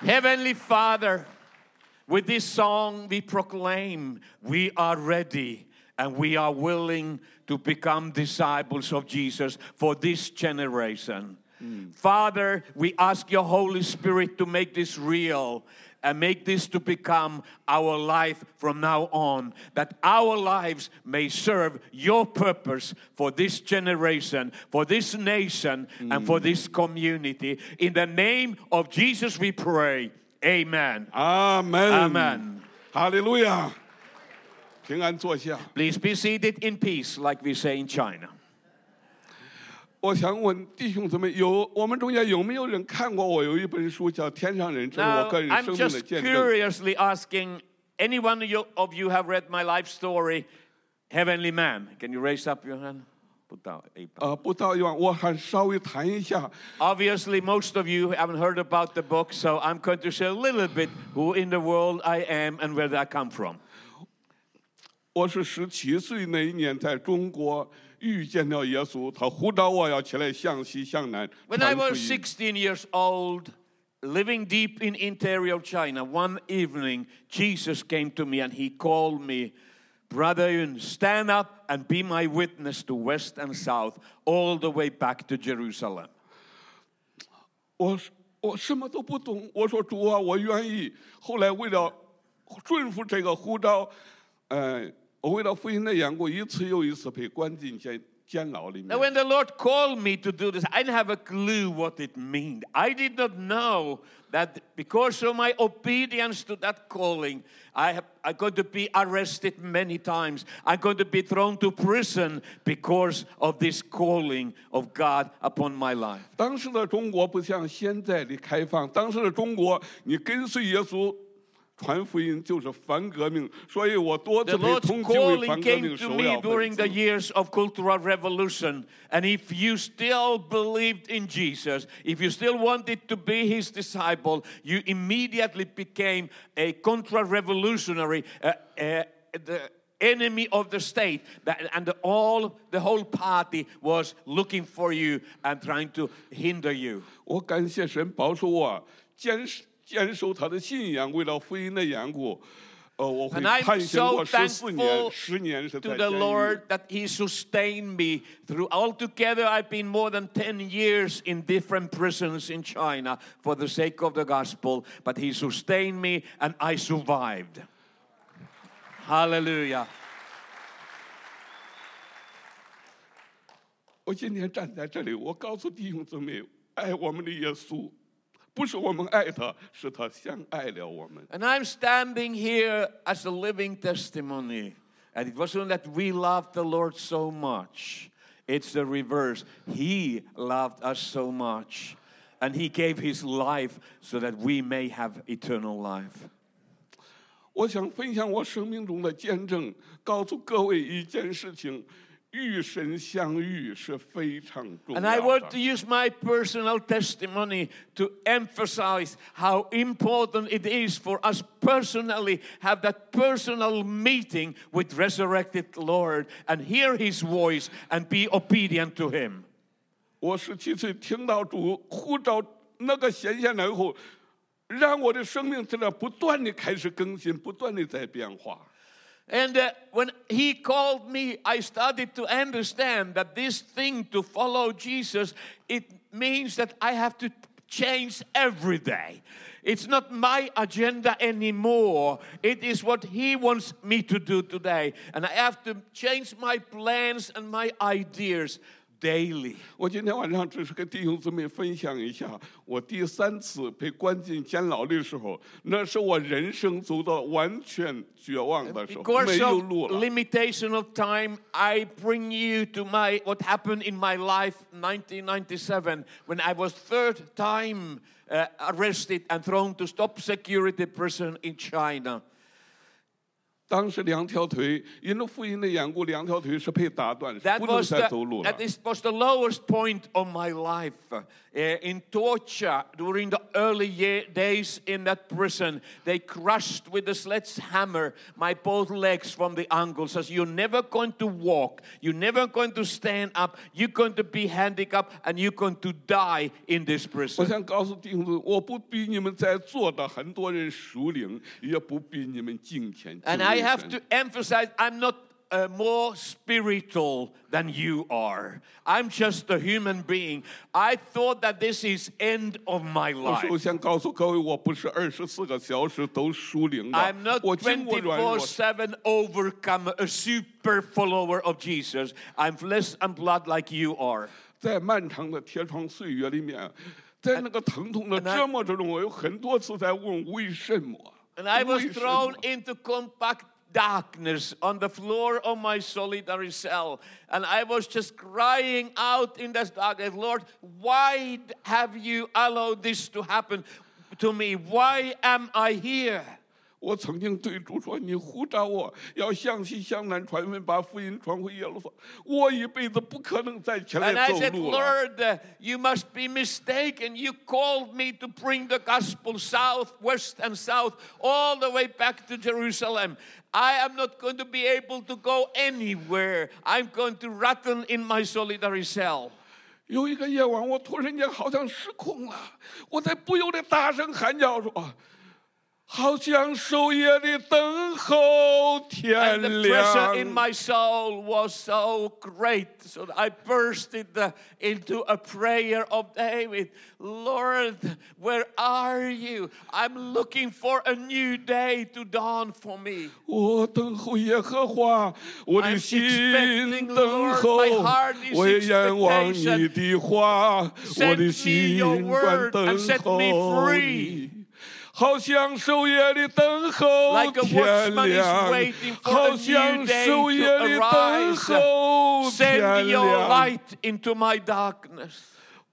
Heavenly Father, with this song we proclaim we are ready and we are willing to become disciples of Jesus for this generation. Hmm. Father, we ask your Holy Spirit to make this real and make this to become our life from now on, that our lives may serve your purpose for this generation, for this nation, mm. and for mm. this community. In the name of Jesus, we pray. Amen. Amen. Amen. Hallelujah. Please be seated in peace, like we say in China. 我想问弟兄姊妹，有我们中间有没有人看过我有一本书叫《天上人》，这是我个人生命的见证 Now, I'm just curiously asking anyone of you, of you have read my life story, Heavenly Man? Can you raise up your hand? Put down, eh, 呃，不到一万，我还稍微谈一下。Obviously, most of you haven't heard about the book, so I'm going to share a little bit who in the world I am and where I come from. 我是十七岁那一年在中国 遇见了耶稣，他呼召我要起来向西向南 When I 传福 was 音。 16 years old, living deep in interior China, one evening Jesus came to me and he called me, Brother Yun, stand up and be my witness to West and South, all the way back to Jerusalem. 我我什么都不懂，我说主啊，我愿意。后来为了顺服这个呼召，呃， 我为了福音的缘故，一次又一次被关进监监牢里面 Now,。when the Lord called me to do this, I didn't have a clue what it meant. I did not know that because of my obedience to that calling, I have, I'm going to be arrested many times. I'm going to be thrown to prison because of this calling of God upon my life. 当时的中国不像现在的开放，当时的中国，你跟随耶稣 传福音就是反革命，所以我多 The 次被 Lord's 通缉为 calling 反革 came 命 to 首 me 要 during 分 the 子。 years of cultural revolution. And if you still believed in Jesus, if you still wanted to be his disciple, you immediately became a contra-revolutionary, uh, uh, the enemy of the state. That, and the, all the whole party was looking for you and trying to hinder you. 我感谢神保守我坚守 坚守他的信仰，为了福音的缘故，呃，我会 And I'm 判刑 so 过十四年， thankful 十年是 to 在 the 监狱。 Lord that He sustained me through. Altogether, I've been more than 10 years in different prisons in China for the sake of the gospel, but He sustained me and I survived. Hallelujah. 我今天站在这里，我告诉弟兄姊妹，爱我们的耶稣， 不是我们爱他，是他先爱了我们。 And I'm standing here as a living testimony. And it wasn't that we loved the Lord so much, it's the reverse. He loved us so much. And He gave His life so that we may have eternal life. 我想分享我生命中的见证，告诉各位一件事情： 与神相遇是非常重要 And I want to 的。 use my personal testimony to emphasize how important it is for us personally have that personal meeting with resurrected Lord and hear his voice and be obedient to him. 我十七岁听到主呼召那个显现了以后，让我的生命在那不断的开始更新，不断的在变化。 And uh, when he called me, I started to understand that this thing to follow Jesus, it means that I have to change every day. It's not my agenda anymore. It is what he wants me to do today. And I have to change my plans and my ideas daily. 我今天晚上只是跟弟兄姊妹分享一下，我第三次被关进监牢的时候，那是我人生走到完全绝望的时候， Because 没有 of 路了。 limitation of time, I bring you to my what happened in my life 1997 when I was third time uh, arrested and thrown to top security prison in China. 当时两条腿因着福音的缘故，两条腿是被打断， That 不能 was 再走路 the, 了 that。is, was the lowest point of my life. Uh, in torture, during the early year, days in that prison, they crushed with a sledgehammer my both legs from the ankles. Says, You're never going to walk, you're never going to stand up, you're going to be handicapped, and you're going to die in this 我 prison. 想告诉弟兄姊妹，我不比你们在座的很多人属灵，也不比你们敬虔。 And 敬 I 畏 have 神 to emphasize, I'm not uh, more spiritual than you are. I'm just a human being. I thought that this is end of my 我首 life. 先告诉各位，我不是二十四个小时都属灵的 I'm，not 我经过软弱 24 7 overcome a super follower of Jesus. I'm flesh and blood like you are. 在漫长的铁窗岁月里面，在那个疼痛的 And I- 折磨之中，我有很多次在问为什么？ And I was thrown into compact darkness on the floor of my solitary cell. And I was just crying out in this darkness, Lord, why have you allowed this to happen to me? Why am I here? 我曾经对主说：“你呼召我，要向西向南传闻，把福音传回耶路撒。我一辈子不可能再起 And 来 I 走 said, 路了。 Lord, uh, you must be mistaken. You called me to bring the gospel south, west, and south, all the way back to Jerusalem. I am not going to be able to go anywhere. I'm going to rotten in my solitary cell. 有一个夜晚，我突然间好像失控了，我在不由得大声喊叫说：“ 好像守夜的等候 And 天 the pressure in 亮。” my soul was so great. So I bursted the- into a prayer of David Lord, where are you? I'm looking for a new day to dawn for me. 我等候耶和华，我的 I'm 心 expecting, 等 Lord, 候 my heart is，我也仰望 expectation. 你的话，我 Send 的 me 心 your 专 word 等 and set 候 me 你 free.。 好像守夜的等候 Like a 天 watchman is 亮 waiting，for 好 a new 像 day 守 to 夜的等 arise 候 Send 天 your 亮。 light into my darkness.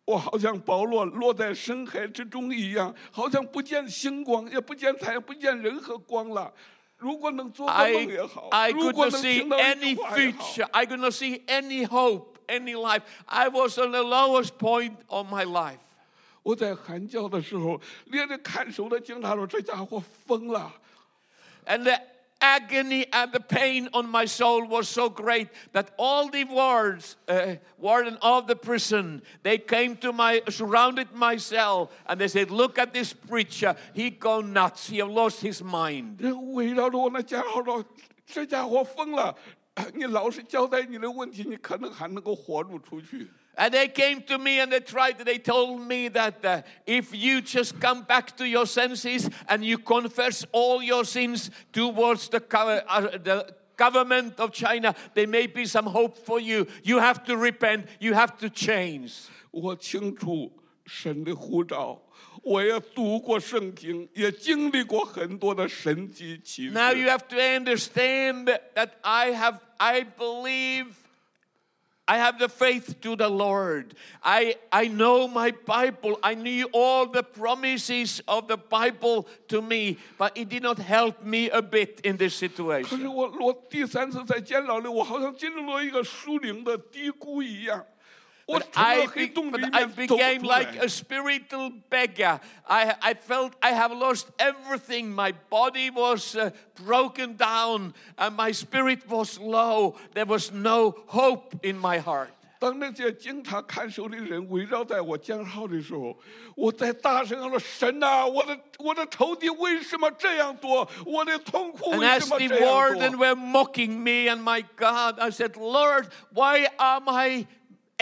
我好像保罗落在深海之中一样，好像不见星光，也不见太阳，不见任何光了。如果能做个梦 I, 也好， I 如 could 果 not 能 see 听到一 any 句话也好。 future. I could not see any hope, any life. I was on the lowest point of my life. 我在喊叫的时候，连着看守的警察说：“这家伙疯了。 And the agony and the pain on my soul was so great that all the wards, uh, warden of the prison, they came to my, surrounded my cell, and they said, "Look at this preacher. He gone nuts. He have lost his mind." 人围绕着我那家伙说：“这家伙疯了！你老实交代你的问题，你可能还能够活路出去。” And they came to me and they tried, they told me that uh, if you just come back to your senses and you confess all your sins towards the, co- uh, the government of China, there may be some hope for you. You have to repent, you have to change. 我清楚神的呼召，我也读过圣经，也经历过很多的神迹奇 Now you 事。 have to understand that I have, I believe. I have the faith to the Lord. I, I know my Bible. I knew all the promises of the Bible to me, but it did not help me a bit in this 可 situation. 是我我第三次在监牢里，我好像进入了一个树林的低谷一样。 我 But 从 I, 那黑 be- 洞里 but I 面走不 became 出 like 来 a。spiritual beggar. I, I felt I have lost everything. My body was uh, broken down and my spirit was low. There was no hope in my heart. 当那些警察看守的人围绕在我监号的时候，我在大声地说：“神呐、我的我的仇敌为什么这样多？我的痛苦 And 为 as 什么 the 这样 warden 多？” were mocking me and my God, I said, Lord, why are my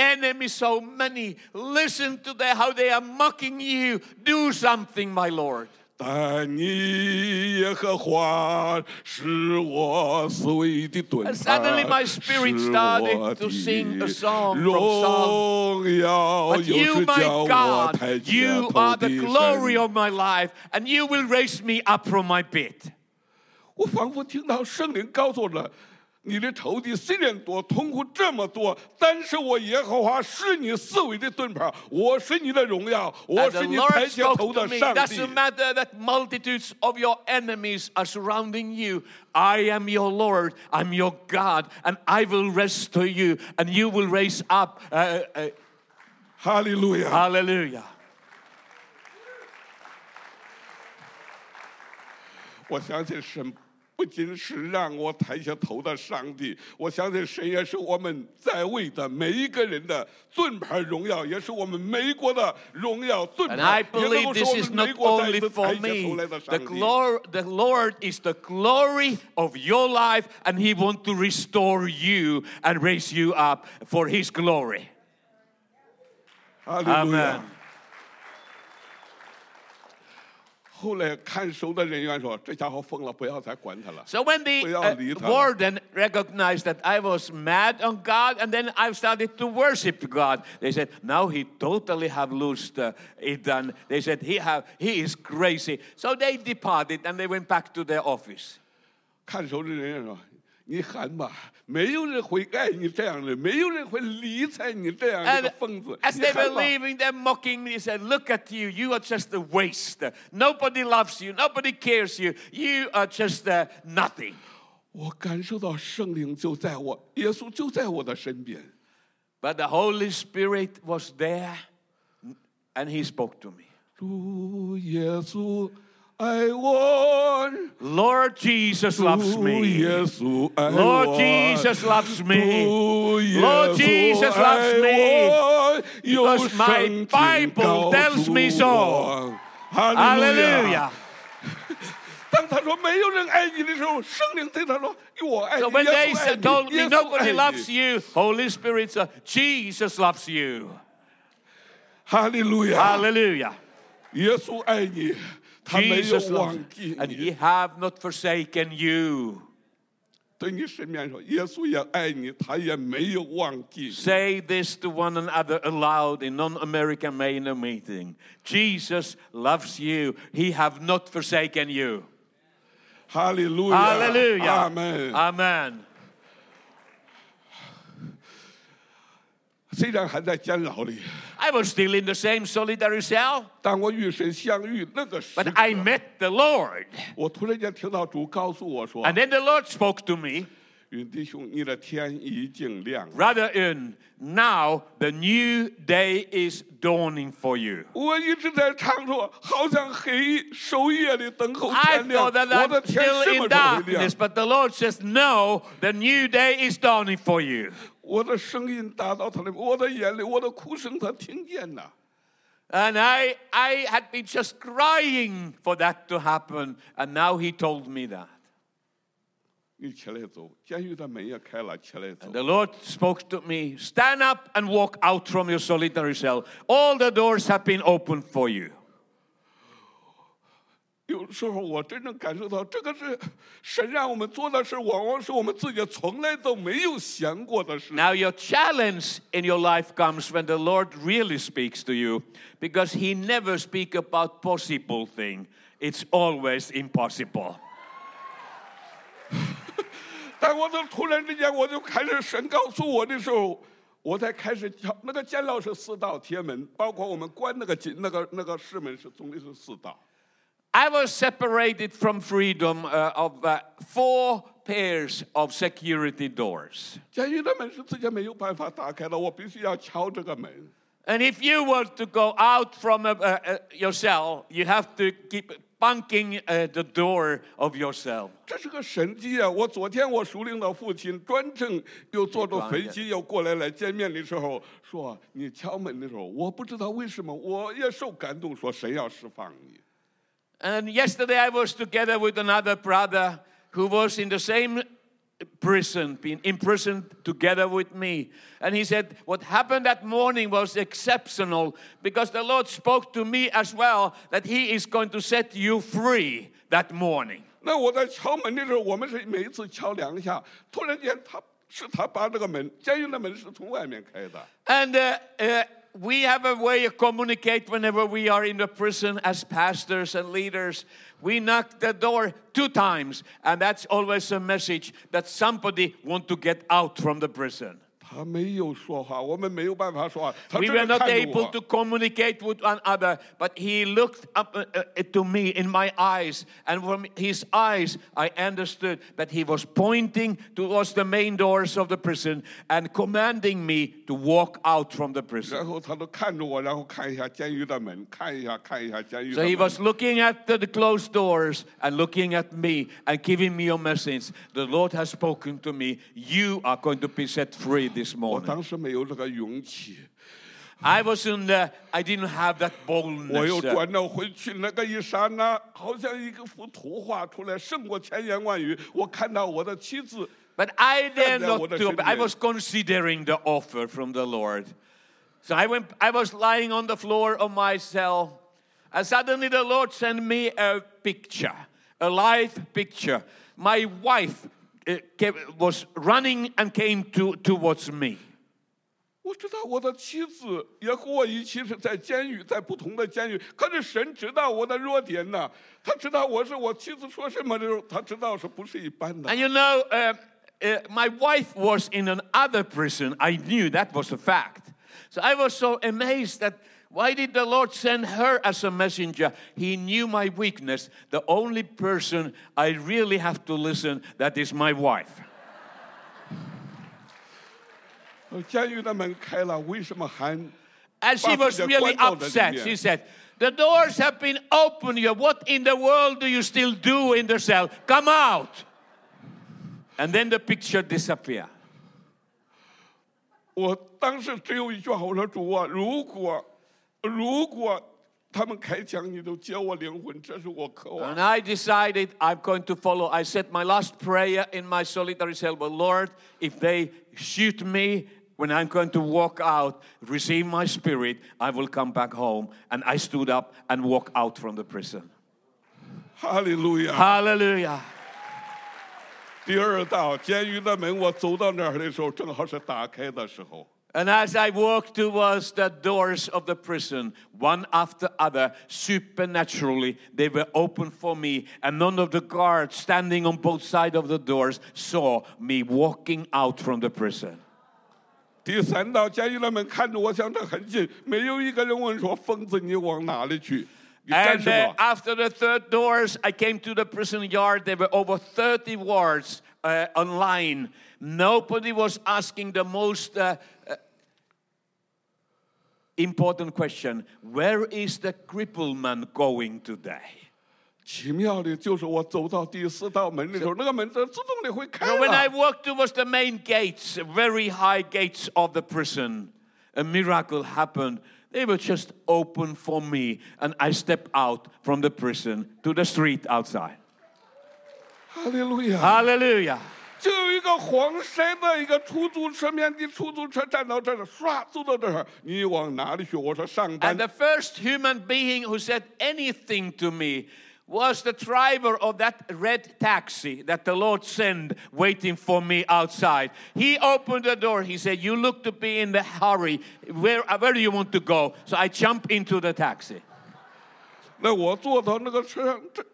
enemies so many? Listen to the, how they are mocking you. Do something, my Lord. 但你耶和华是我思维的盾 And suddenly my 牌， spirit 是 started 我 to 的 sing a song from Psalm. 荣耀 But 又 you, 是 my 叫我 God, 抬起 you 头 are 的 the glory 神。 of my life, and you will raise me up from my pit. 我仿佛听到圣灵告诉我了， 你的仇敌虽然多，痛苦这么多，但是我耶和华是你四围的盾牌，我是你的荣耀，我是你抬起头的上帝 doesn't。matter that multitudes of your enemies are surrounding you. I am your Lord, I'm your God, and I will restore you, and you will raise up. Uh, uh, 哈利路亚！hallelujah. 我相信神不仅是让我抬起头的上帝，我相信神也是我们在位的每一个人的盾牌荣耀，也是我们美国的荣耀盾 And I 牌，也能 believe 够是 this 我 is 们 not 美国再一 only 次 for 抬起 me. 头来的 The, 上帝。 glor- the Lord is the glory of your life, and He wants to restore you and raise you up for His glory. 哈利路亚 Amen.。 后来看守的人员说：“这家伙疯了，不要再管他了。 So when the 不要 uh, 理他了。 warden recognized that I was mad on God, and then I started to worship God, they said, "Now he totally have lost uh, it, and they said he have he is crazy." So they departed and they went back to their office. 看守的人员说：“ 你喊吧，没有人会爱你这样的，没有人会理睬你这样一个 And 疯子。 as 你 they 喊 were 吧 leaving, they mocking me. They said, "Look at you! You are just a waste. Nobody loves you. Nobody cares you. You are just uh, nothing." 我感受到圣灵就在我，耶稣就在我的身边。 But the Holy Spirit was there, and He spoke to me. 主耶稣 I want. Lord Jesus loves me. Yesu, Lord Jesus loves me. Lord Jesus loves me. Because my Bible tells me so. Hallelujah. So when they said, told me nobody loves you, Holy Spirit said, Jesus loves you. Hallelujah. Hallelujah. Yesu 愛你。Jesus 忘 loves 记 and 你。 He have not forsaken you. 对你身边说，耶稣也爱你，他也没有忘记你。 Say this to one another aloud in non-American manor meeting. Jesus loves you. He have not forsaken you. 哈利路亚， Hallelujah. 阿门。 Amen. I was still in the same solitary cell, 当我与神相遇那个时 but 刻， I met the Lord. 我突然间听到主告诉我说 And then the Lord spoke to me, 云弟兄，你的天已经亮了。 Brother Un, now the new day is dawning for you. 我一直在唱说，好像黑守夜的等候 I 天亮。 thought that 我的 I'm 天 still 什 in 么时候会亮 darkness,？but the Lord says, No, the new day is dawning for you. 我的声音达到他的，我的眼泪，我的哭声，他听见了。 And I, I had been just crying for that to happen, and now He told me that. 你起来走，监狱的门也开了，起来走 And。the Lord spoke to me, Stand up and walk out from your solitary cell. All the doors have been opened for you. 有时候我真正感受到，这个是神让我们做的事，往往是我们自己从来都没有想过的事。Now, your challenge in your life comes when the Lord really speaks to you because He never speaks about possible thing. It's always impossible. 但我就突然之间，我就开始神告诉我的时候，我才开始敲那个监牢是四道铁门，包括我们关那个紧那个那个室门是总的是四道。I was separated from freedom uh, of uh, four pairs of security doors. 监狱的门是自己没有办法打开的，我必须要敲这个门。 And if you were to go out from uh, uh, uh, your cell, you have to keep bunking uh, the door of your cell. 这是个神迹啊！我昨天我属灵的父亲专程又坐着飞机又过来来见面的时候，说你敲门的时候，我不知道为什么，我也受感动，说神要释放你。 And yesterday I was together with another brother who was in the same prison, being imprisoned together with me. And he said, What happened that morning was exceptional because the Lord spoke to me as well that He is going to set you free that morning. 那我在敲门的时候，我们是每一次敲两下，突然间他是他把这个门监狱的门是从外面开的， And uh, uh, we have a way of communicate whenever we are in the prison as pastors and leaders. We knock the door two times, and that's always a message that somebody want to get out from the prison. 他没有说话，我们没有办法说话。他 We 只 were 是 not 看着 able 我 to communicate with one another, but he looked up uh, uh, to me in my eyes, and from his eyes, I understood that he was pointing towards the main doors of the prison and commanding me to walk out from the prison. 然后他都看着我，然后看一下监狱的门，看一下看一下监狱 So 的 he 门。 was looking at the, the closed doors and looking at me and giving me a message. The Lord has spoken to me. You are going to be set free this 我 morning. 当时没有这个勇气， I wasn't. Uh, I didn't have that 我又 boldness. uh, 转到回去那个一刹那，好像一个幅图画出来，胜过千言万语。我看到我的妻子， But I dare Send not there to. what I I said was considering the offer from the Lord. So I went. I was lying on the floor of my cell, and suddenly the Lord sent me a picture, a live picture. My wife uh, came, was running and came to, towards me. 我知道我的妻子也和我一起是在监狱，在不同的监狱。可是神知道我的弱点呐，他知道我是我妻子说什么的时候，他知道是不是一般的 And。you know, uh, uh, my wife was in another prison. I knew that was a fact. So I was so amazed that why did the Lord send her as a messenger? He knew my weakness. The only person I really have to listen that is my wife. 呃监狱的门开了，为什么还？ And she was Pastor, really ¿cuándo te upset. diría? She said, The doors have been opened here. What in the world do you still do in the cell? Come out. And then the picture disappeared. 我当时只有一句话，我说主啊，如果 如果他们开枪，你都接我灵魂，这是我渴望 And。I decided I'm going to follow. I said my last prayer in my solitary cell, but Lord, if they shoot me when I'm going to walk out, receive my spirit, I will come back home. And I stood up and walked out from the prison. 哈利路亚！ Hallelujah. 第二道监狱的门，我走到那儿的时候，正好是打开的时候。 And as I walked towards the doors of the prison, one after other, supernaturally, they were opened for me, and none of the guards standing on both sides of the doors saw me walking out from the prison. 第三道监狱的门看着我，想着很近，没有一个人问说：“疯子，你往哪里去？你干 And 什 uh, 么 after the third doors, I came to the prison yard. There were over 30 wards uh, online. Nobody was asking the most uh, uh, important question Where is the crippled man going today? 奇妙的就是我走到第四道门的时候，那个门它自动的会开 So when I 了。 walked towards the main gates, very high gates of the prison, a miracle happened. They were just open for me, and I stepped out from the prison to the street outside. 哈利路亚！ Hallelujah. 就有一个黄色的一个出租车，面的出租车站到这儿，唰走到这儿，你往哪里去？我说上班 And。the first human being who said anything to me was the driver of that red taxi that the Lord sent waiting for me outside. He opened the door. He said, You look to be in the hurry. Where, where do you want to go? So I jumped into the taxi. 那我坐到那个车上，这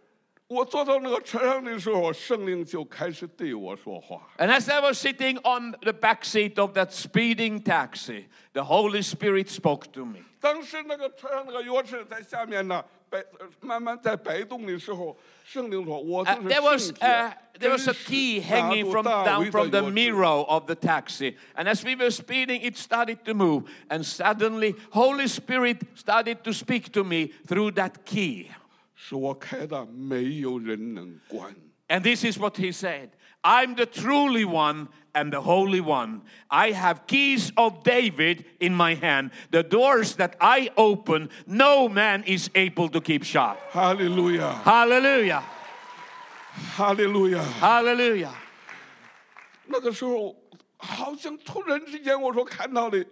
我坐到那个车上的时候，圣灵就开始对我说话。 And as I was sitting on the back seat of that speeding taxi, the Holy Spirit spoke to me. 当时那个车上那个钥匙在下面呢，摆慢慢在摆动的时候，圣灵说：“我就 Uh, 是 there was 圣洁 uh, there was a 真实 key 拿 hanging 住 from 大 down 卫的 from the 钥匙 mirror of the taxi, and as we were speeding, it started to move, and suddenly Holy Spirit started to speak to me through that key, 是我开的，没有人能关。 and this is what he said: "I'm the truly one." And the Holy One. I have keys of David in my hand. The doors that I open, no man is able to keep shut. 哈利路亚， Hallelujah. 哈利路亚。 Hallelujah. 那个时候，好像突然之间，我说看到的，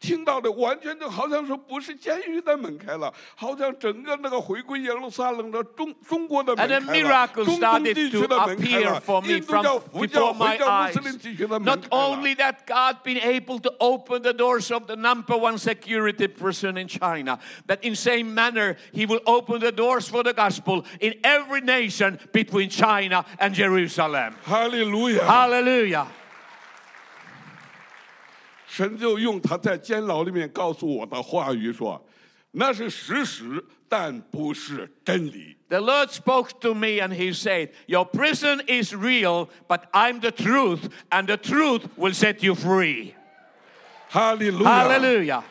听到的完全就好像是不是监狱的门开了，好像整个那个回归耶路撒冷的中中国的门 And 开 a 了， miracle 中东 started 地区 to 的门开 appear 了 for，me 印度教、 from 佛教、 before 回 my 教、穆 eyes. 斯林地区的门 Not 开了 only that God been able to open the doors of the number one security prison in China, but in same manner He will open the doors for the gospel in every nation between China and Jerusalem. 哈利路亚！ Hallelujah. 神就用他在监牢里面告诉我的话语说：“那是事实，但不是真理。The Lord spoke to me and He said, Your prison is real, but I'm the truth, and the truth will set you free. ”哈利路亚！Hallelujah.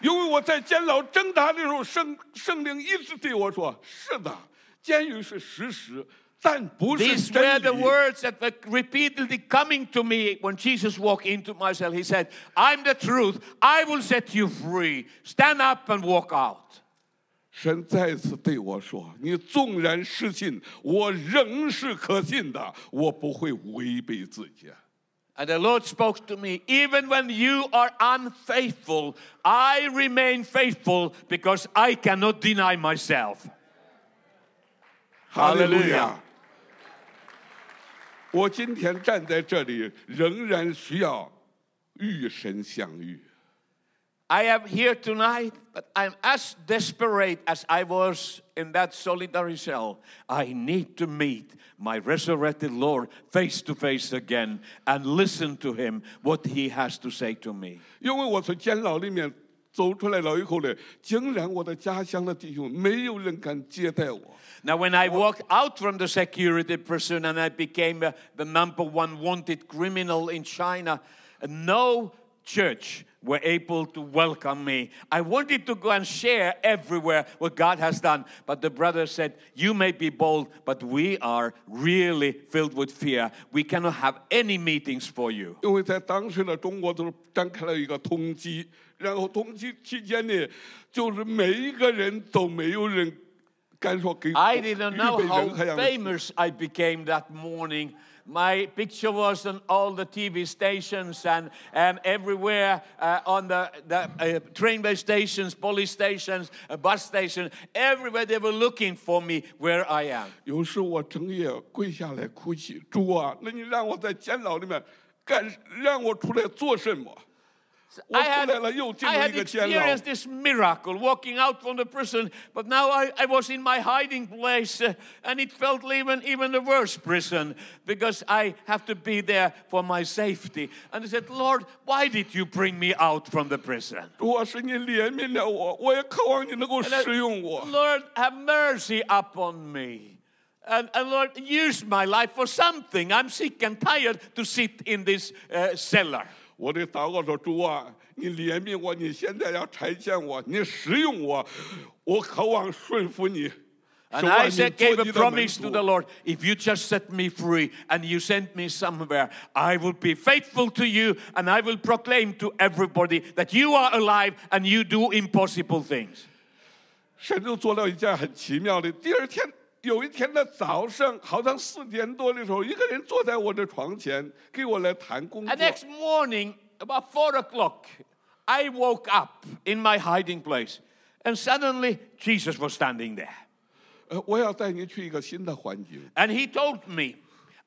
因为我在监牢挣扎的时候，圣圣灵一直对我说：“是的，监狱是事实，但 不是 These were 真 the 理。 words that were repeatedly coming to me when Jesus walked into my cell. He said, I'm the truth. I will set you free. Stand up and walk out. 神再次对我说：“你纵然失信，我仍是可信的，我不会违背自己。 And the Lord spoke to me, even when you are unfaithful, I remain faithful because I cannot deny myself. ”哈利路 Hallelujah 亚！ 我今天站在这里，仍然需要与神相遇。 I am here tonight, but I'm as desperate as I was in that solitary cell. I need to meet my resurrected Lord face to face again and listen to him, what he has to say to me. 因为我从监牢里面 走出来了以后呢，竟然我的家乡的弟兄没有人敢接待我。 Now, when I walked out from the security prison and I became uh, the number one wanted criminal in China, uh, no church were able to welcome me. I wanted to go and share everywhere what God has done, but the brother said, You may be bold, but we are really filled with fear. We cannot have any meetings for you. 因为在当时的中国都是展开了一个通缉，然后通缉期间呢，就是每一个人都没有人敢说给 I 预 didn't know 备 how 任何样的 famous I became that morning. My picture was on all the TV stations and, and everywhere uh, on the, the uh, train stations, police stations, uh, bus stations, everywhere they were looking for me where I am. 有时我整夜跪下来哭泣，主啊，那你让我在监牢里面干，让我出来做什么？ I had, I had experienced this miracle walking out from the prison, but now I, I was in my hiding place uh, and it felt even, even the worse prison because I have to be there for my safety. And I said, Lord, why did you bring me out from the prison? I, Lord, have mercy upon me. And, and, Lord, use my life for something. I'm sick and tired to sit in this uh, cellar. 我的祷告说：“主啊，你怜悯我，你现在要差遣我，你使用我，我渴望顺服你。 And 守望 I 你 said, 做 gave a 你的门 promise to 徒 the Lord if you just set me free and you send me somewhere, I will be faithful to you and I will proclaim to everybody that you are alive and you do impossible things. 神就做了一件很奇妙的。第二天 有一天的早上，好像四点多的时候，一个人坐在我的床前，给我来谈工作 And。next morning, about four o'clock, I woke up in my hiding place and suddenly Jesus was standing there. 呃，我要带你去一个新的环境。 And he told me,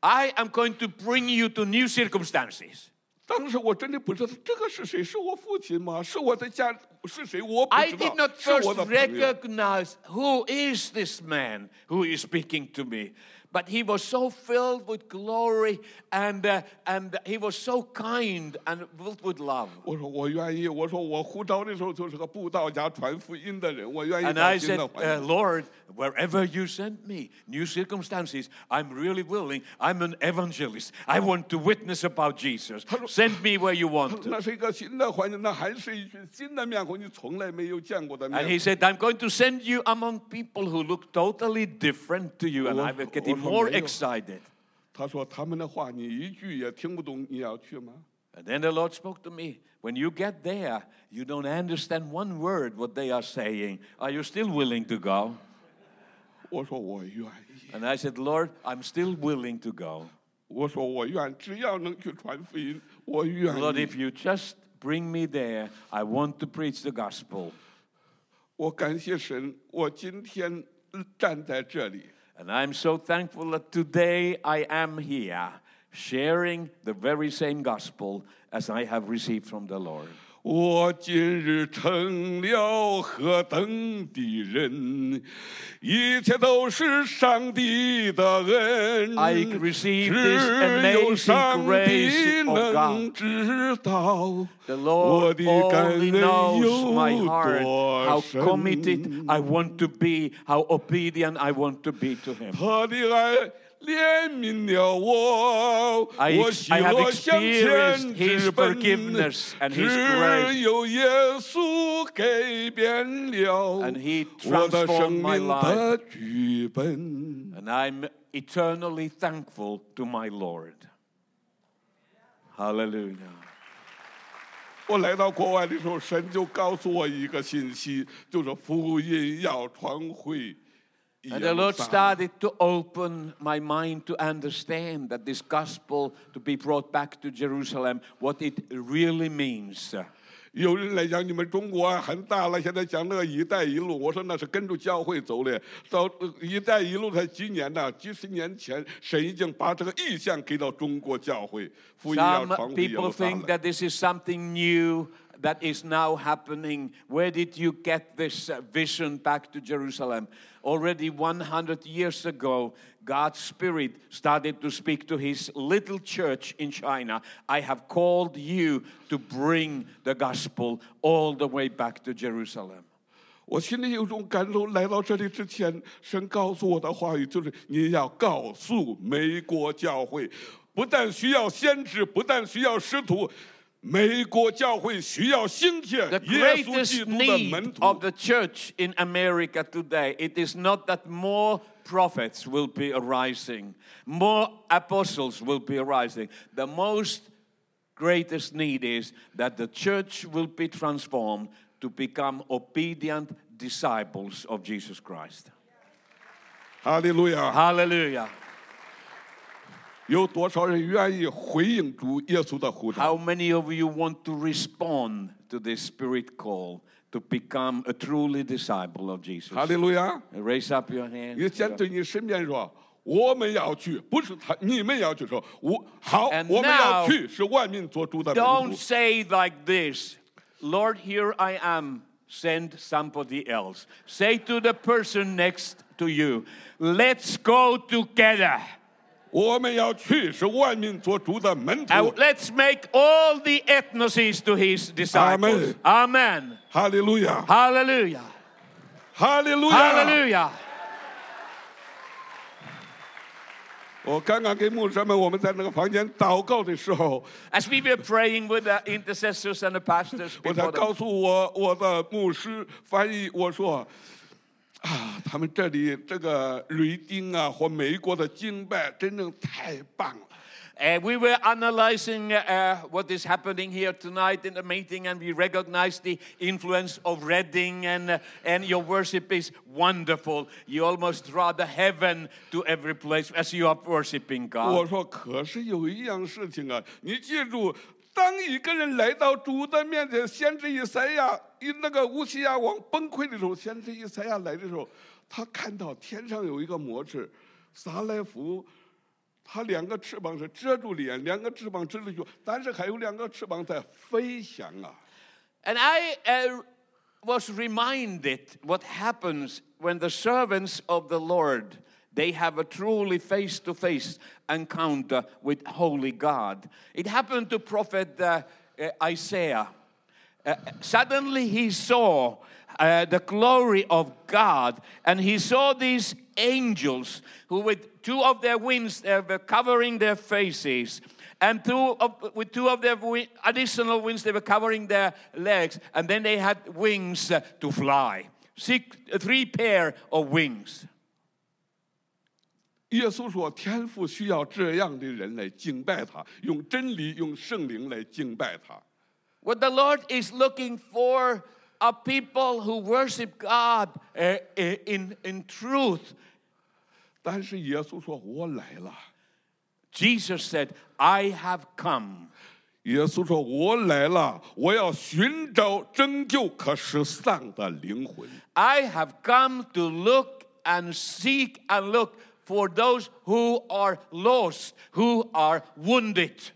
I am going to bring you to new circumstances. 当时我真的不知道这个是谁，是我父亲吗？是我的家是谁？我不 I 知 did 道 not，是我 first 的朋友。 recognize who is this man who is speaking to me. But he was so filled with glory and, uh, and he was so kind and filled with love. 我说我愿意，我说我呼召的时候就是个布道家、传福音的人，我愿意 And 到 I 新 said, 的环 uh, 境。 Lord, wherever you send me, new circumstances, I'm really willing. I'm an evangelist. I want to witness about Jesus. Send me where you want to. 那是一个新的环境，那还是一群新的面孔，你从来没有见过的 And 面 he 孔。 said, I'm going to send you among people who look totally different to you. And I was getting more excited. 他说他们的话你一句也听不懂，你要去吗？ And then the Lord spoke to me. When you get there, you don't understand one word what they are saying. Are you still willing to go? 我说我愿意， And I said, Lord, I'm still willing to go. 我说我愿，只要能去传福音，我愿 Lord, 意。 if you just bring me there. I want to preach the gospel. 我感谢神，我今天站在这里， And I'm so thankful that today I am here sharing the very same gospel as I have received from the Lord. 我今日成了何等的人，一切都是上帝的恩。I 只 this 有 amazing 上帝 grace of 能 God. 知道 The 我 Lord 的感 only 恩 knows my 有 heart, 多 how 深。committed I want to be, how obedient I want to be to Him. 他的爱怜悯了我， I 我 ex- 喜 I have 乐向 experienced 前 His 直奔 forgiveness and His 只 grace. 有耶稣改变了 And He 我的生 transformed my 命 life. 的剧本。 And I'm eternally thankful to my Lord. Hallelujah. 我来到国外的时候，神就告诉我一个信息，就是福音要传回。 And the Lord started to open my mind to understand that this gospel to be brought back to Jerusalem, what it really means. 有人来讲，你们中国啊很大了，现在讲那个“一带一路”，我说那是跟着教会走的。到呃“一带一路”才几年呢？几十年前，神已经把这个意向给到中国教会，福音要 Some 传回耶 people 路撒 think 冷。 that this is something new that is now happening. Where did you get this uh, vision back to Jerusalem? Already 100 years ago, God's Spirit started to speak to His little church in China. I have called you to bring the gospel all the way back to Jerusalem. 我心里有种感受，来到这里之前，神告诉我的话语就是：你要告诉美国教会，不但需要先知，不但需要使徒， 美国教会需要兴起 The 耶稣基 greatest 督的 need 门 of 徒。 the church in America today, it is not that more prophets will be arising, more apostles will be arising. The most greatest need is that the church will be transformed to become obedient disciples of Jesus Christ. 哈利路亚！ Hallelujah. 有多少人愿意回应主耶稣的呼召？ How many of you want to respond to this spirit call to become a truly disciple of Jesus? 哈利路亚！ Raise up your hand. 你先对你身边说。我们要去，不是他，你们要去说，我好 And，我们要 now- 去，是万民做主的门 Don't 徒。 say like this, Lord, here I am, send somebody else. Say to the person next to you, let's go together. 我们要去，是万民做主的门徒。 And let's make all the ethnoses to his disciples. Amen. 哈利路亚， Hallelujah. 哈利路亚。 Hallelujah. 我刚刚给牧师们，我们在那个房间祷告的时候， As we were praying with the intercessors and the pastors 我才 before the 告诉我我的牧师翻译，我说 啊，他们这里这个瑞丁啊或美国的敬拜真正太棒了。 Uh, we were analyzing uh, what is happening here tonight in the meeting, and we recognized the influence of Reading, and, uh, and your worship is wonderful. You almost draw the heaven to every place as you are worshiping 我 God. 说，可是有一样事情啊，你记住， 当一个人来到主的面前，先知以赛亚，一那个乌西亚王崩溃的时候，先知以赛亚来的时候，他看到天上有一个魔翅，撒来福。他两个翅膀是遮住脸，两个翅膀遮住脚，但是还有两个翅膀在飞翔啊！And I uh, was reminded what happens when the servants of the Lord they have a truly face-to-face encounter with holy God. It happened to prophet uh, uh, Isaiah. Uh, suddenly he saw uh, the glory of God, and he saw these angels who, with two of their wings, they were covering their faces, and two of, with two of their wi- additional wings, they were covering their legs, and then they had wings uh, to fly. Six, three pair of wings. 耶稣说：“天父需要这样的人来敬拜他，用真理、用圣灵来敬拜他。 What the Lord is looking for are people who worship God uh, in, in truth. ”但是耶稣说：“我来了。 Jesus said, I have come. ” 耶稣说：“我来了，我要寻找拯救可失丧的灵魂。 I have come to look and seek and look for those who are lost, who are wounded.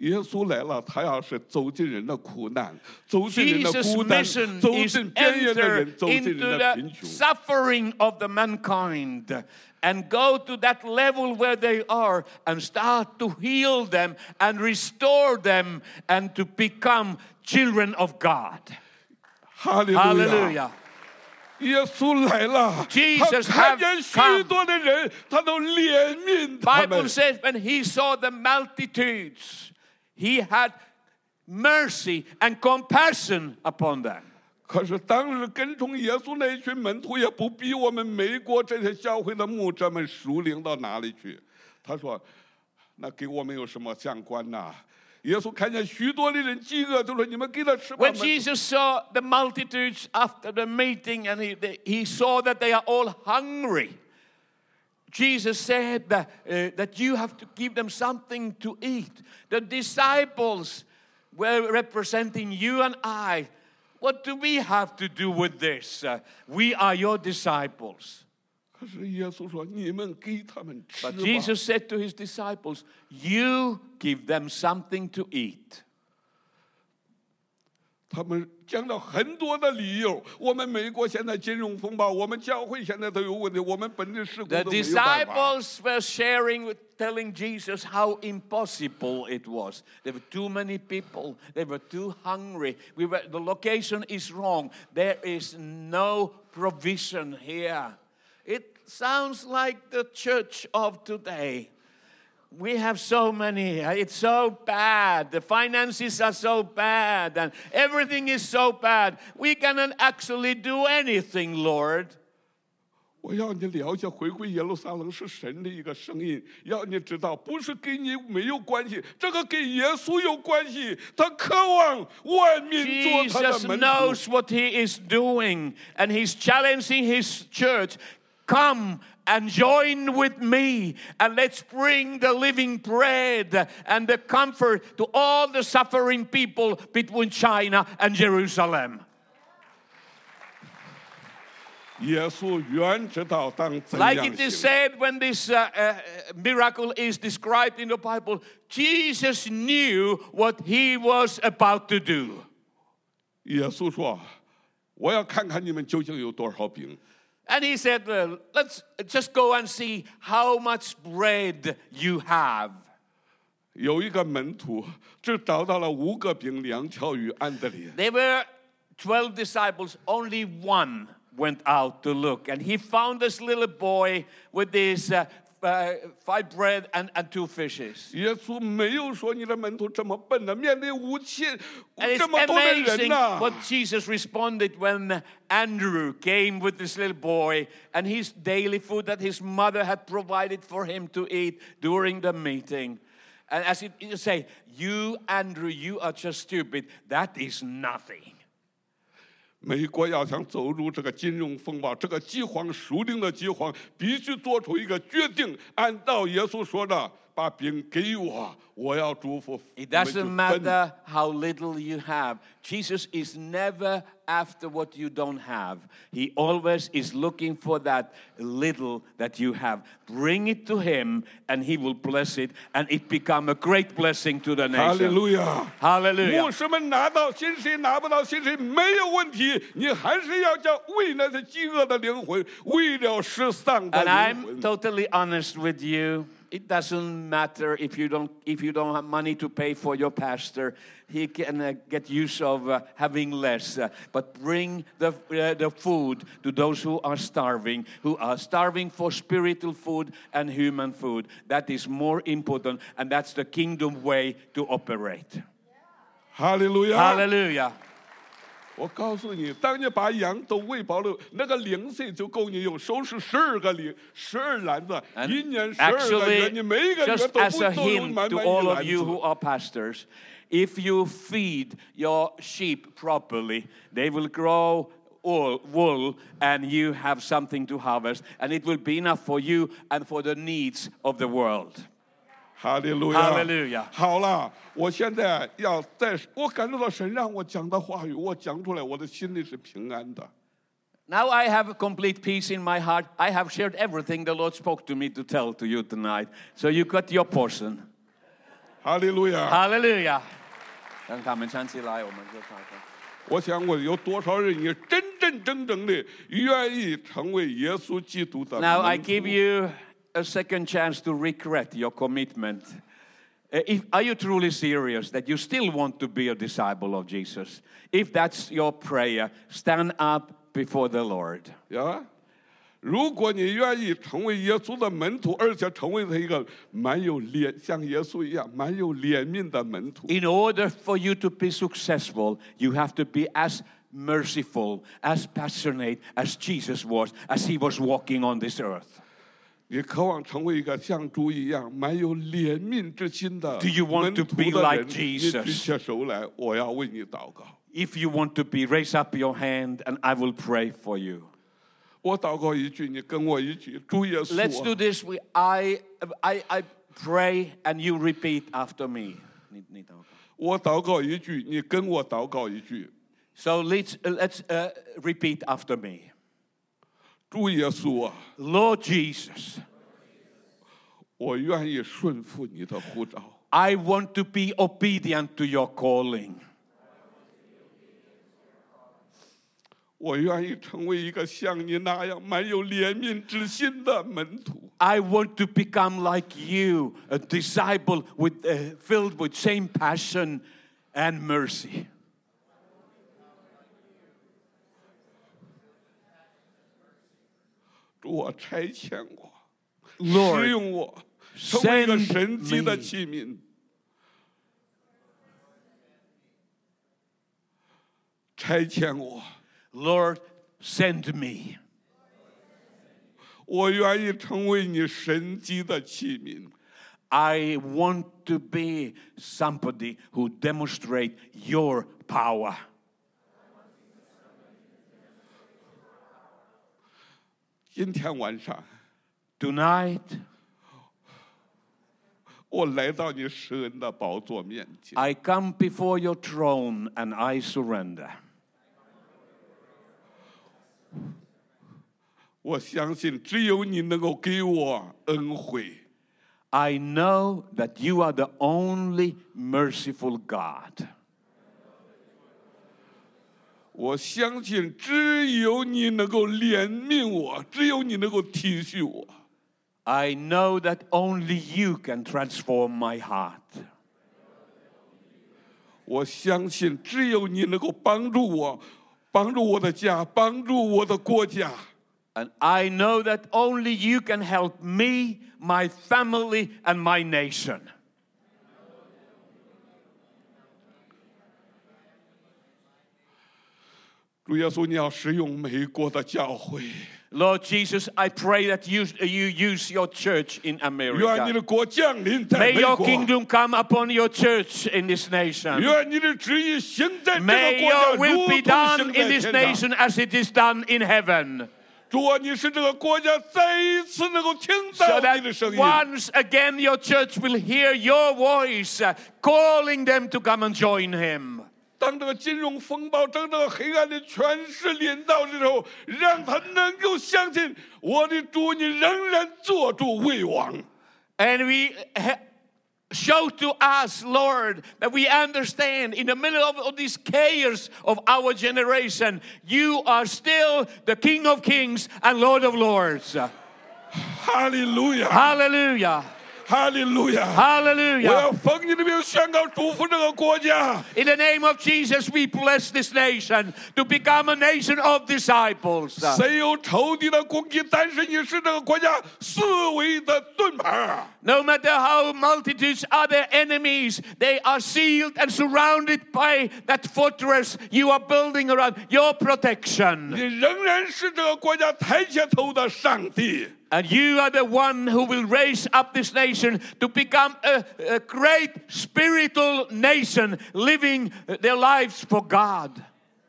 ”耶稣来了，他要是走进人的苦难，走进人的 Jesus' 孤单， mission 走 is 进边缘的 enter 人，走进 into 人的 the 贫穷。 suffering of the mankind and go to that level where they are and start to heal them and restore them and to become children of God. 哈利路亚！ Hallelujah. 耶稣来了，Jesus 他看见许多的人，他都怜悯他 Bible 们。says when he saw the multitudes, he had mercy and compassion upon them. 可是当日跟从耶稣那一群门徒，也不比我们美国这些教会的牧者们熟灵到哪里去。他说：“那跟我们有什么相关呐？” 耶稣看见许多的人饥饿，就说：“你们给他吃吧。 When Jesus saw the multitudes after the meeting and he, they- he saw that they are all hungry, Jesus said that, uh, that you have to give them something to eat. The disciples were representing you and I. What do we have to do with this? Uh, we are your disciples. 可是耶稣说：“你们给他们吃 But 吧。 Jesus said to his disciples, You give them something to eat. 他们讲了很多的理由。我们美国现在金融风暴，我们教会现在都有问题，我们本地事工 The 都没有办法。 disciples were sharing, with, telling Jesus how impossible it was. There were too many people. They were too hungry. We were, the location is wrong. There is no provision here. It sounds like the church of today. We have so many. It's so bad. The finances are so bad, and everything is so bad. We cannot actually do anything, Lord. 我要你了解回归耶路撒冷是神的一个声音，要你知道，不是跟你没有关系，这个跟耶稣有关系。他渴望万民做他的 Jesus 门徒。 knows what he is doing, and he's challenging his church. Come and join with me, and let's bring the living bread and the comfort to all the suffering people between China and Jerusalem. 耶稣原知道当怎 Like 样 it is 行。 said when this uh, uh, miracle is described in the Bible, Jesus knew what he was about to do. 耶稣说：“我要看看你们究竟有多少饼。 And he said, well, let's just go and see how much bread you have. ”有一个门徒只找到了五个饼、两条鱼，安德烈。 There were 12 disciples, only one went out to look. And he found this little boy with these uh, uh, five bread and, and two fishes. 耶稣没有说你的门徒这么笨的，面对五千 And it's 这么多的人 amazing 呐、 what Jesus responded when Andrew came with this little boy and his daily food that his mother had provided for him to eat during the meeting. And as it you say, you, Andrew, you are just stupid. That is nothing. 美国要想走入这个金融风暴，这个饥荒、熟龄的饥荒，必须做出一个决定，按照耶稣说的，把饼给我，我要祝福。 It 你们去 doesn't 分 matter how little you have. Jesus is never after what you don't have. He always is looking for that little that you have. Bring it to him and he will bless it and it become a great blessing to the 哈利 nation. 路亚！ Hallelujah. 牧师们拿到薪水拿不到薪水没有问题，你还是要叫为那些饥饿的灵魂，为了失丧的 And 灵 I'm 魂。 totally honest with you. It doesn't matter if you don't, if you don't have money to pay for your pastor. He can uh, get use of uh, having less. Uh, but bring the, uh, the food to those who are starving, who are starving for spiritual food and human food. That is more important, and that's the kingdom way to operate. Yeah. Hallelujah. Hallelujah 我告诉你，当你把羊都喂饱了，那个零碎就够你用，收拾十二个零，十二篮子， And 一年十二个月， actually, 你每一个月 just 都 as 不 a 都有 hint 满 to 满一 all of 篮 you 子 who are pastors, if you feed your sheep properly, they will grow wool, wool and you have something to harvest, and it will be enough for you and for the needs of the world. 哈利路亚，哈利路亚好了，我现在要再，我感受到神让我讲的话语，我讲出来，我的心里是平安的。Now I have a complete peace in my heart. I have shared everything the Lord spoke to me to tell to you tonight. So you got your portion. 哈利路亚。Hallelujah. 让他们站起来，我们就唱歌。我想问，有多少人也真真正正的愿意成为耶稣基督的 Now I give you a second chance to regret your commitment. Uh, If, are you truly serious that you still want to be a disciple of Jesus? If that's your prayer, stand up before the Lord. 呀？如果你愿意成为耶稣的门徒，而且成为他一个蛮有怜，像耶稣一样蛮有怜悯的门徒， In order for you to be successful, you have to be as merciful, as passionate as Jesus was as he was walking on this earth. 你渴望成为一个像主一样蛮有怜悯之心的 Do you want 门 to 徒 be 的 like 人，你 Jesus？举起手来，我要为你祷告。 If you want to be, raise up your hand and I will pray for you. 我祷告一句，你跟我一句，主耶稣啊、 Let's do this. We, I, I, I pray and you repeat after me. 你-你祷告。我祷告一句，你跟我祷告一句。 So let's, uh, let's uh, repeat after me. 主耶稣啊， Lord Jesus, 我愿意顺服你的呼召， I want to be obedient to your calling. 我愿意成为一个像你那样蛮有怜悯之心的门徒。 I want to become like you, a disciple with, uh, filled with same passion and mercy. 主啊，差遣我， Lord, 使用我，成为一个 send 神迹的 me. 器皿。差遣我， Lord, send me. 我愿意成为你神迹的器皿。 I want to be somebody who demonstrate your power. 今天晚上， Tonight, 我来到你施恩的宝座面前， I come before your throne and I surrender. 我相信只有你能够给我恩惠。 I know that you are the only merciful God. 我相信只有你能够怜悯我，只有你能够体恤我。 I know that only you can transform my heart. 我相信只有你能够帮助我，帮助我的家，帮助我的国家。 And I know that only you can help me, my family, and my nation. 主耶稣，你要使用美国的教会， Lord Jesus, I pray that you, you use your church in 愿你 America. 的国降临在 May 美 your 国， kingdom come upon your church in this nation. 愿你的旨意行在这个 May 国家， your 如 will 同 be done 行 in 在 this 天堂。 nation as it is done in heaven. 主啊，你使这个国家再一次能够听 So 到你的声 that 音。 once again your church will hear your voice uh, calling them to come and join him. 当这个金融风暴、当这个黑暗的权势临到的时候，让他能够相信我的主，你仍然做主为王。 And we ha- show to us, Lord, that we understand in the middle of, of this chaos of our generation, you are still the King of Kings and Lord of Lords. 哈利路亚， Hallelujah. Hallelujah. In the name of Jesus, we bless this nation to become a nation of disciples. No matter how multitudes are their enemies, they are sealed and surrounded by that fortress you are building around your protection. 你仍然是这个国家抬起头的上帝。 And you are the one who will raise up this nation to become a, a great spiritual nation living their lives for God.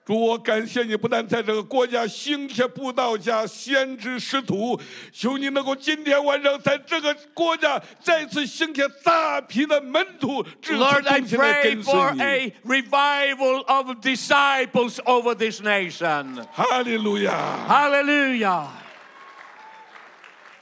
主 主，我感谢你，不但在这个国家兴起布道家、先知、使徒，求你能够今天晚上在这个国家再次兴起大批的门徒，至此 Lord, I 忠心来 pray 跟随 for 你。 a revival of disciples over this nation. 哈利路亚 Hallelujah.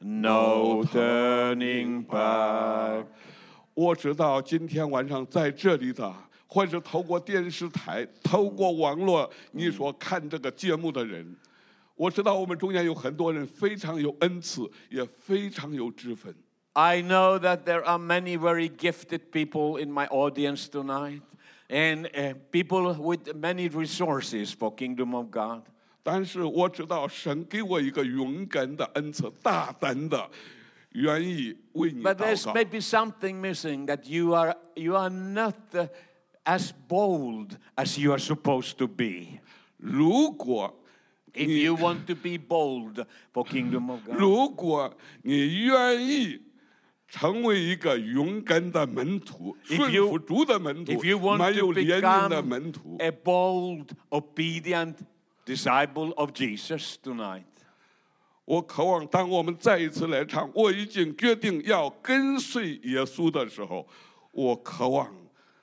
no turning back. 我知道今天晚上在这里的，或是透过电视台、透过网络，你所看这个节目的人，我知道我们中间有很多人非常有恩赐，也非常有知分。 I know that there are many very gifted people in my audience tonight and uh, people with many resources for kingdom of God. 但是我知道神给我一个勇敢的恩赐，大胆的，愿意为你 But there's 祷告。 maybe something missing that you are you are not uh, as bold as you are supposed to be. 如果 If 你 you want to be bold for kingdom of God. 如果你愿意成为一个勇敢的门徒， If 顺 you- 服主的门徒 If you，want 满 to 有怜悯的 become 门徒， a bold, obedient disciple of Jesus tonight, 我渴望当我们再一次来唱，我已经决定要跟随耶稣的时候，我渴望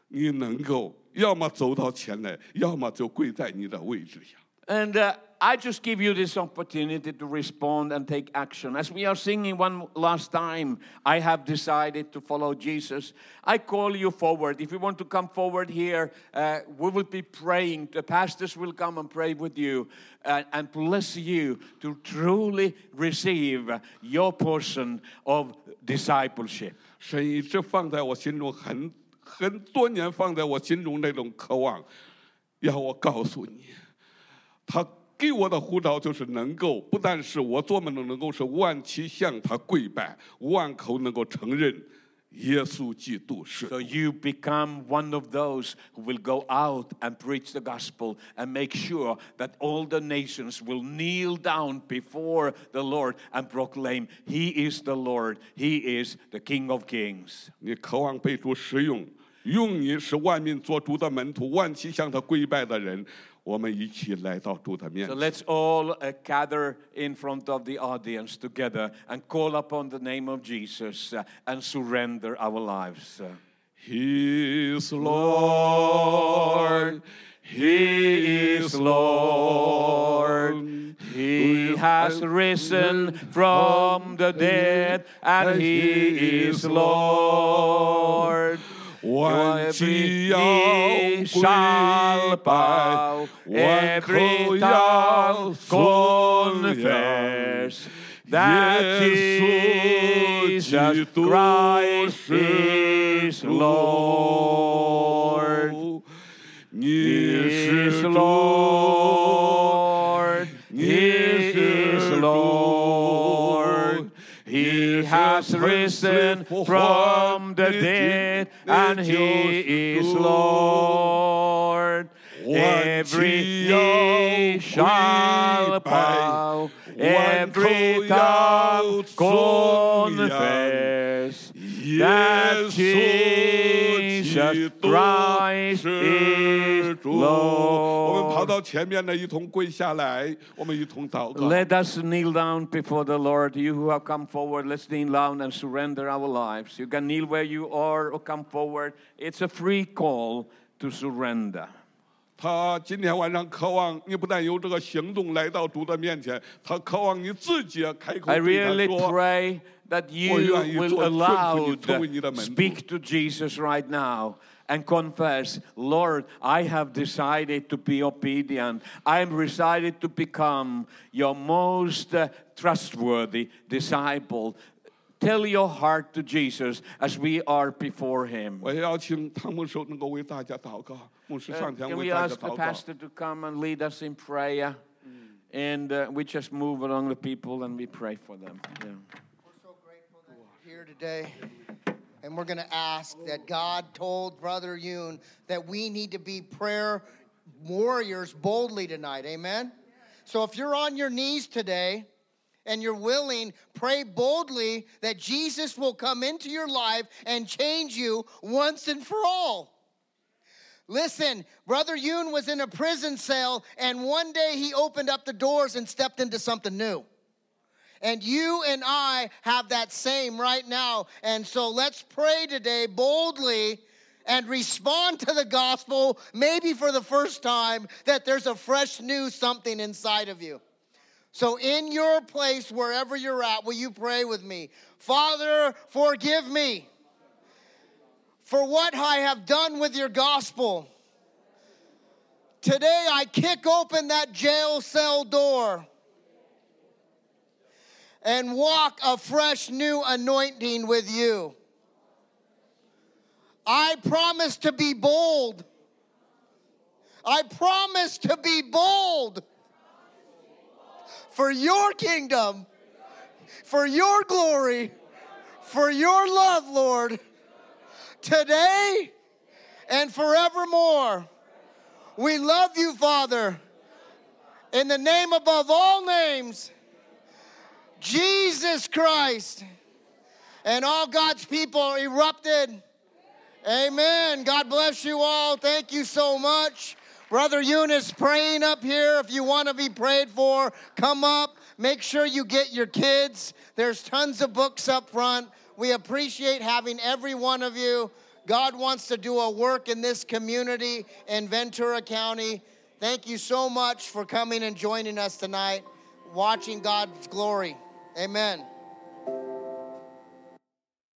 你能够要么走到前来，要么就跪在你的位置上。And uh, I just give you this opportunity to respond and take action. As we are singing one last time, I have decided to follow Jesus. I call you forward. If you want to come forward here, uh, we will be praying. The pastors will come and pray with you uh, and bless you to truly receive your portion of discipleship. 神一直放在我心中很很多年，放在我心中那种渴望，要我告诉你，他 给我的呼召就是能够，不但是我做梦都能够是万齐向他跪拜，万口能够承认耶稣基督是 So you become one of those who will go out and preach the gospel and make sure that all the nations will kneel down before the Lord and proclaim, He is the Lord, He is the King of Kings. 你渴望被主使用，用你使万民做主的门徒，万齐向他跪拜的人，我们一起来到主的面 So 前。 let's all uh, gather in front of the audience together and call upon the name of Jesus uh, and surrender our lives. Uh, He is Lord. He is Lord. He has risen from the dead, and He is Lord. One shall bow, every shall confess that Jesus Christ is Lord. Is Lord. Has risen from the dead, and He is Lord. Every knee shall bow, every tongue confess that Jesus Christ is 我们跑 Lord. 到前面呢，一同跪下来，我们一同祷告。 Let us kneel down before the Lord. You who have come forward, let's kneel down and surrender our lives. You can kneel where you are or come forward. It's a free call to surrender. 他今天晚上渴望你不但有这个行动来到主的面前，他渴望你自己开口 I 对他 really 说 pray that you 我愿意 will 做- allow 顺服你，成为你的门徒。 speak to Jesus right now and confess, Lord, I have decided to be obedient. I am decided to become your most uh, trustworthy disciple. Tell your heart to Jesus as we are before Him. Uh, can we ask the pastor to come and lead us in prayer? And uh, we just move along the people and we pray for them. Yeah. We're so grateful that you're here today. And we're going to ask that God told Brother Yun that we need to be prayer warriors boldly tonight. Amen? So if you're on your knees today and you're willing, pray boldly that Jesus will come into your life and change you once and for all. Listen, Brother Yun was in a prison cell, and one day he opened up the doors and stepped into something new. And you and I have that same right now. And so let's pray today boldly and respond to the gospel, maybe for the first time, that there's a fresh new something inside of you. So, in your place, wherever you're at, will you pray with me? Father, forgive me for what I have done with your gospel. Today, I kick open that jail cell door and walk a fresh new anointing with you. I promise to be bold. I promise to be bold for your kingdom, for your glory, for your love, Lord, today and forevermore. We love you, Father, in the name above all names, Jesus Christ. And all God's people erupted. Amen. God bless you all. Thank you so much. Brother Eunice praying up here. If you want to be prayed for, come up. Make sure you get your kids. There's tons of books up front. We appreciate having every one of you. God wants to do a work in this community in Ventura County. Thank you so much for coming and joining us tonight, watching God's glory. Amen.